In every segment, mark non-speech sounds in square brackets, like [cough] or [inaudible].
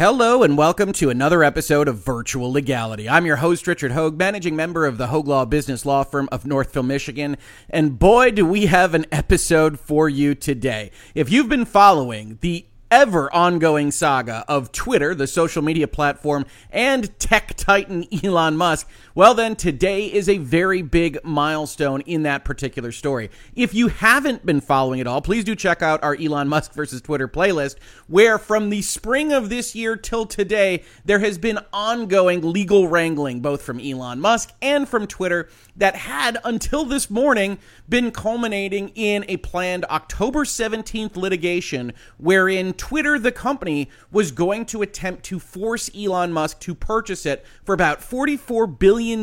Hello and welcome to another episode of Virtual Legality. I'm your host, Richard Hoague, managing member of the Hoague Law Business Law Firm of Northville, Michigan. And boy, do we have an episode for you today. If you've been following the ever ongoing saga of Twitter, the social media platform, and tech titan Elon Musk, well, then today is a very big milestone in that particular story. If you haven't been following it all, please do check out our Elon Musk versus Twitter playlist, where from the spring of this year till today, there has been ongoing legal wrangling, both from Elon Musk and from Twitter, that had until this morning been culminating in a planned October 17th litigation wherein Twitter, the company, was going to attempt to force Elon Musk to purchase it for about $44 billion,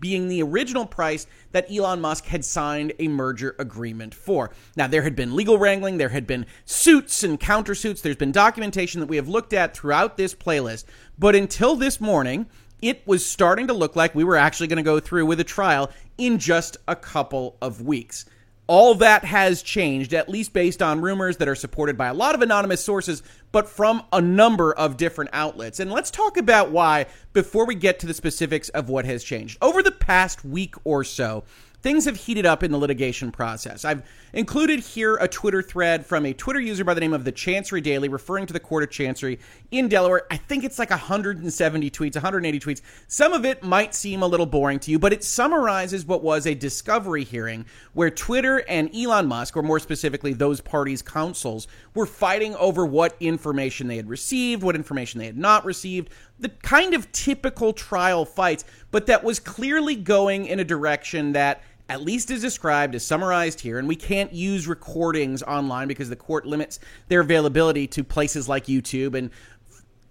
being the original price that Elon Musk had signed a merger agreement for. Now, there had been legal wrangling, there had been suits and countersuits, there's been documentation that we have looked at throughout this playlist. But until this morning, it was starting to look like we were actually going to go through with a trial in just a couple of weeks. All that has changed, at least based on rumors that are supported by a lot of anonymous sources, but from a number of different outlets. And let's talk about why before we get to the specifics of what has changed. Over the past week or so, things have heated up in the litigation process. I've included here a Twitter thread from a Twitter user by the name of the Chancery Daily referring to the Court of Chancery in Delaware. I think it's like 170 tweets, 180 tweets. Some of it might seem a little boring to you, but it summarizes what was a discovery hearing where Twitter and Elon Musk, or more specifically those parties' counsels, were fighting over what information they had received, what information they had not received, the kind of typical trial fights, but that was clearly going in a direction that at least as described as summarized here, and we can't use recordings online because the court limits their availability to places like YouTube and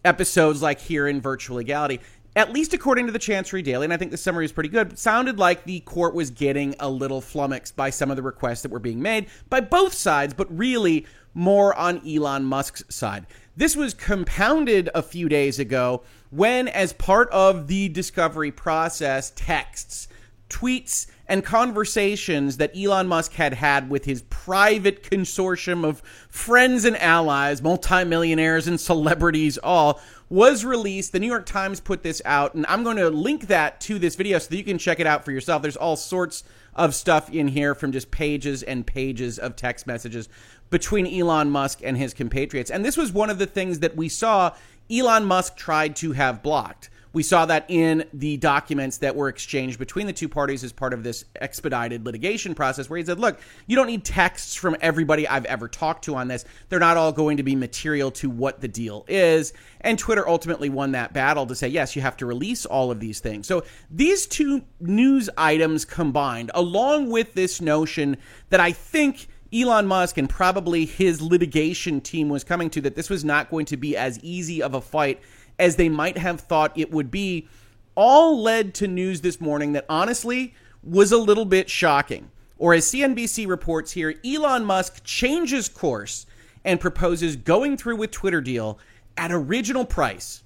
episodes like here in Virtual Legality. At least according to the Chancery Daily, and I think the summary is pretty good, sounded like the court was getting a little flummoxed by some of the requests that were being made by both sides, but really more on Elon Musk's side. This was compounded a few days ago when, as part of the discovery process, texts, tweets, and conversations that Elon Musk had had with his private consortium of friends and allies, multimillionaires and celebrities, all was released. The New York Times put this out, and I'm going to link that to this video so that you can check it out for yourself. There's all sorts of stuff in here from just pages and pages of text messages between Elon Musk and his compatriots. And this was one of the things that we saw Elon Musk tried to have blocked. We saw that in the documents that were exchanged between the two parties as part of this expedited litigation process, where he said, Look, you don't need texts from everybody I've ever talked to on this. They're not all going to be material to what the deal is. And Twitter ultimately won that battle to say, Yes, you have to release all of these things. So these two news items combined, along with this notion that I think. Elon Musk and probably his litigation team was coming to that this was not going to be as easy of a fight as they might have thought it would be, all led to news this morning that honestly was a little bit shocking. Or as CNBC reports here, Elon Musk changes course and proposes going through with Twitter deal at original price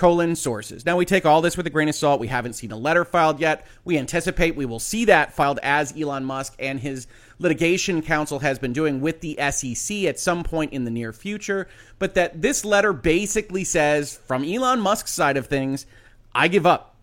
colon sources. Now we take all this with a grain of salt. We haven't seen a letter filed yet. We anticipate we will see that filed as Elon Musk and his litigation counsel has been doing with the SEC at some point in the near future, but that this letter basically says from Elon Musk's side of things, I give up.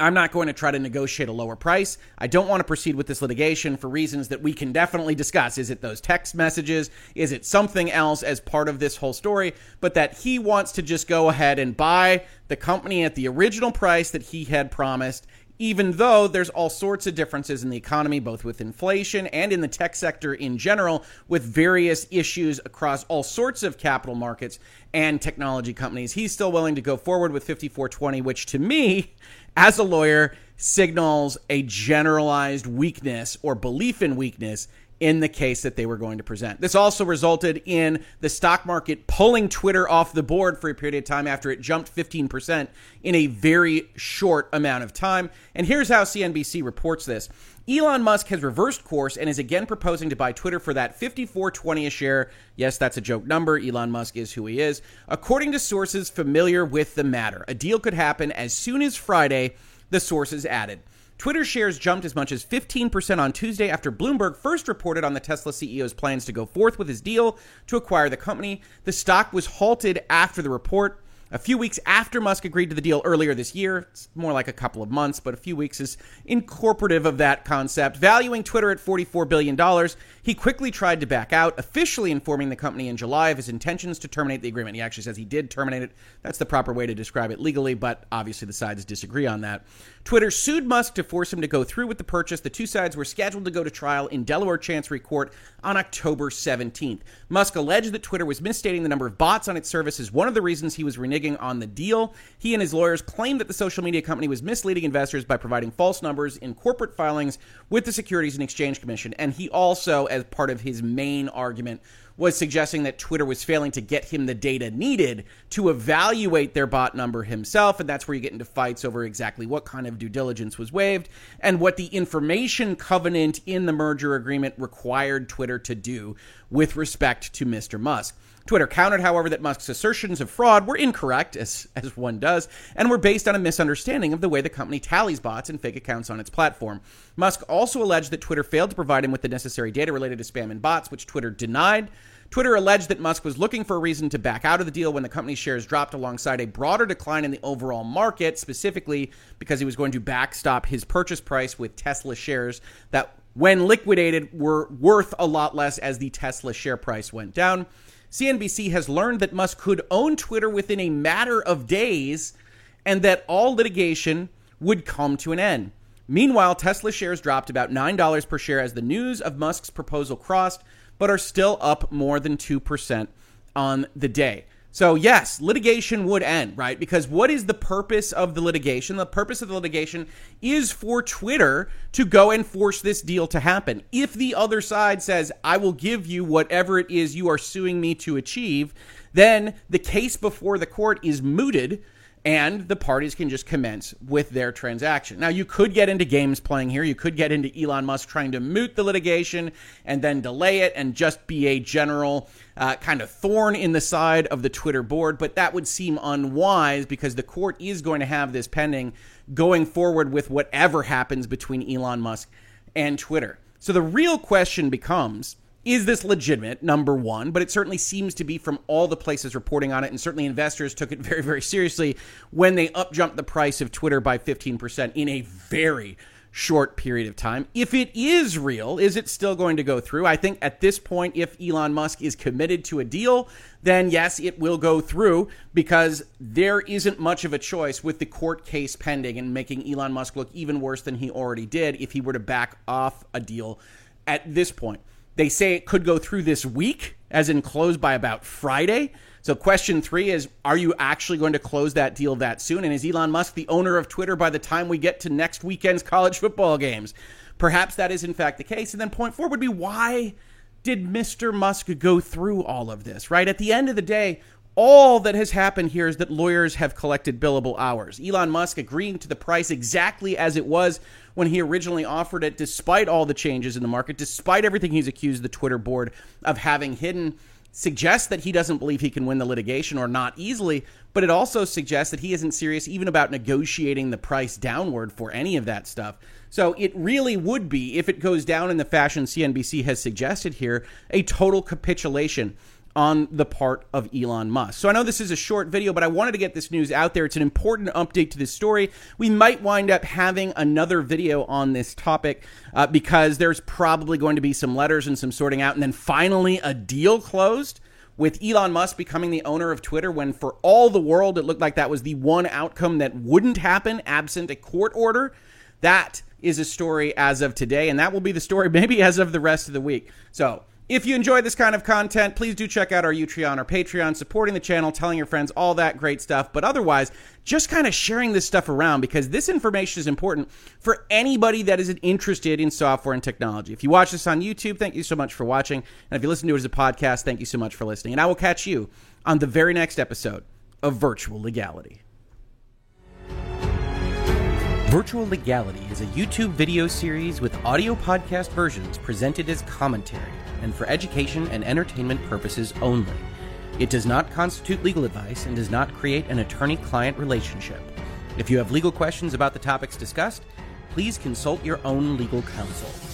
I'm not going to try to negotiate a lower price. I don't want to proceed with this litigation for reasons that we can definitely discuss. Is it those text messages? Is it something else as part of this whole story? But that he wants to just go ahead and buy the company at the original price that he had promised even though there's all sorts of differences in the economy, both with inflation and in the tech sector in general, with various issues across all sorts of capital markets and technology companies. He's still willing to go forward with 5420, which to me, [laughs] as a lawyer, signals a generalized weakness or belief in weakness in the case that they were going to present. This also resulted in the stock market pulling Twitter off the board for a period of time after it jumped 15% in a very short amount of time. And here's how CNBC reports this. Elon Musk has reversed course and is again proposing to buy Twitter for that 54.20 a share. Yes, that's a joke number. Elon Musk is who he is. According to sources familiar with the matter, a deal could happen as soon as Friday, the sources added. Twitter shares jumped as much as 15% on Tuesday after Bloomberg first reported on the Tesla CEO's plans to go forth with his deal to acquire the company. The stock was halted after the report. A few weeks after Musk agreed to the deal earlier this year, it's more like a couple of months, but a few weeks is incorporative of that concept, valuing Twitter at $44 billion, he quickly tried to back out, officially informing the company in July of his intentions to terminate the agreement. He actually says he did terminate it. That's the proper way to describe it legally, but obviously the sides disagree on that. Twitter sued Musk to force him to go through with the purchase. The two sides were scheduled to go to trial in Delaware Chancery Court on October 17th. Musk alleged that Twitter was misstating the number of bots on its service as one of the reasons he was reneging on the deal. He and his lawyers claimed that the social media company was misleading investors by providing false numbers in corporate filings with the Securities and Exchange Commission. And he also, as part of his main argument, was suggesting that Twitter was failing to get him the data needed to evaluate their bot number himself. And that's where you get into fights over exactly what kind of due diligence was waived and what the information covenant in the merger agreement required Twitter to do with respect to Mr. Musk. Twitter countered, however, that Musk's assertions of fraud were incorrect, as, as one does, and were based on a misunderstanding of the way the company tallies bots and fake accounts on its platform. Musk also alleged that Twitter failed to provide him with the necessary data related to spam and bots, which Twitter denied. Twitter alleged that Musk was looking for a reason to back out of the deal when the company's shares dropped alongside a broader decline in the overall market, specifically because he was going to backstop his purchase price with Tesla shares that, when liquidated, were worth a lot less as the Tesla share price went down. CNBC has learned that Musk could own Twitter within a matter of days and that all litigation would come to an end. Meanwhile, Tesla shares dropped about $9 per share as the news of Musk's proposal crossed, but are still up more than 2% on the day. So, yes, litigation would end, right? Because what is the purpose of the litigation? The purpose of the litigation is for Twitter to go and force this deal to happen. If the other side says, I will give you whatever it is you are suing me to achieve, then the case before the court is mooted and the parties can just commence with their transaction. Now, you could get into games playing here. You could get into Elon Musk trying to moot the litigation and then delay it and just be a general uh, kind of thorn in the side of the Twitter board. But that would seem unwise because the court is going to have this pending going forward with whatever happens between Elon Musk and Twitter. So the real question becomes is this legitimate? Number one, but it certainly seems to be from all the places reporting on it, and certainly investors took it [laughs] very, very seriously when they upjumped the price of Twitter by 15% in a very short period of time. If it is real, is it still going to go through? I think at this point, if Elon Musk is committed to a deal, then yes, it will go through because there isn't much of a choice with the court case pending and making Elon Musk look even worse than he already did if he were to back off a deal at this point. They say it could go through this week, as in close by about Friday. So, question three is Are you actually going to close that deal that soon? And is Elon Musk the owner of Twitter by the time we get to next weekend's college football games? Perhaps that is, in fact, the case. And then, point four would be why did Mr. Musk go through all of this, right? At the end of the day, all that has happened here is that lawyers have collected billable hours. Elon Musk agreeing to the price exactly as it was when he originally offered it, despite all the changes in the market, despite everything he's accused the Twitter board of having hidden, suggests that he doesn't believe he can win the litigation or not easily, but it also suggests that he isn't serious even about negotiating the price downward for any of that stuff. So it really would be, if it goes down in the fashion CNBC has suggested here, a total capitulation on the part of Elon Musk. So I know this is a short video, but I wanted to get this news out there. It's an important update to this story. We might wind up having another video on this topic uh, because there's probably going to be some letters and some sorting out, and then finally a deal closed with Elon Musk becoming the owner of Twitter when for all the world it looked like that was the one outcome that wouldn't happen absent a court order. That is a story as of today, and that will be the story [laughs] maybe as of the rest of the week. So if you enjoy this kind of content, please do check out our Utreon or Patreon, supporting the channel, telling your friends, all that great stuff. But otherwise, just kind of sharing this stuff around because this information is important for anybody that is interested in software and technology. If you watch this on YouTube, thank you so much for watching. And if you listen to it as a podcast, thank you so much for listening. And I will catch you on the very next episode of Virtual Legality. Virtual Legality is a YouTube video series with audio podcast versions presented as commentary and for education and entertainment purposes only. It does not constitute legal advice and does not create an attorney client relationship. If you have legal questions about the topics discussed, please consult your own legal counsel.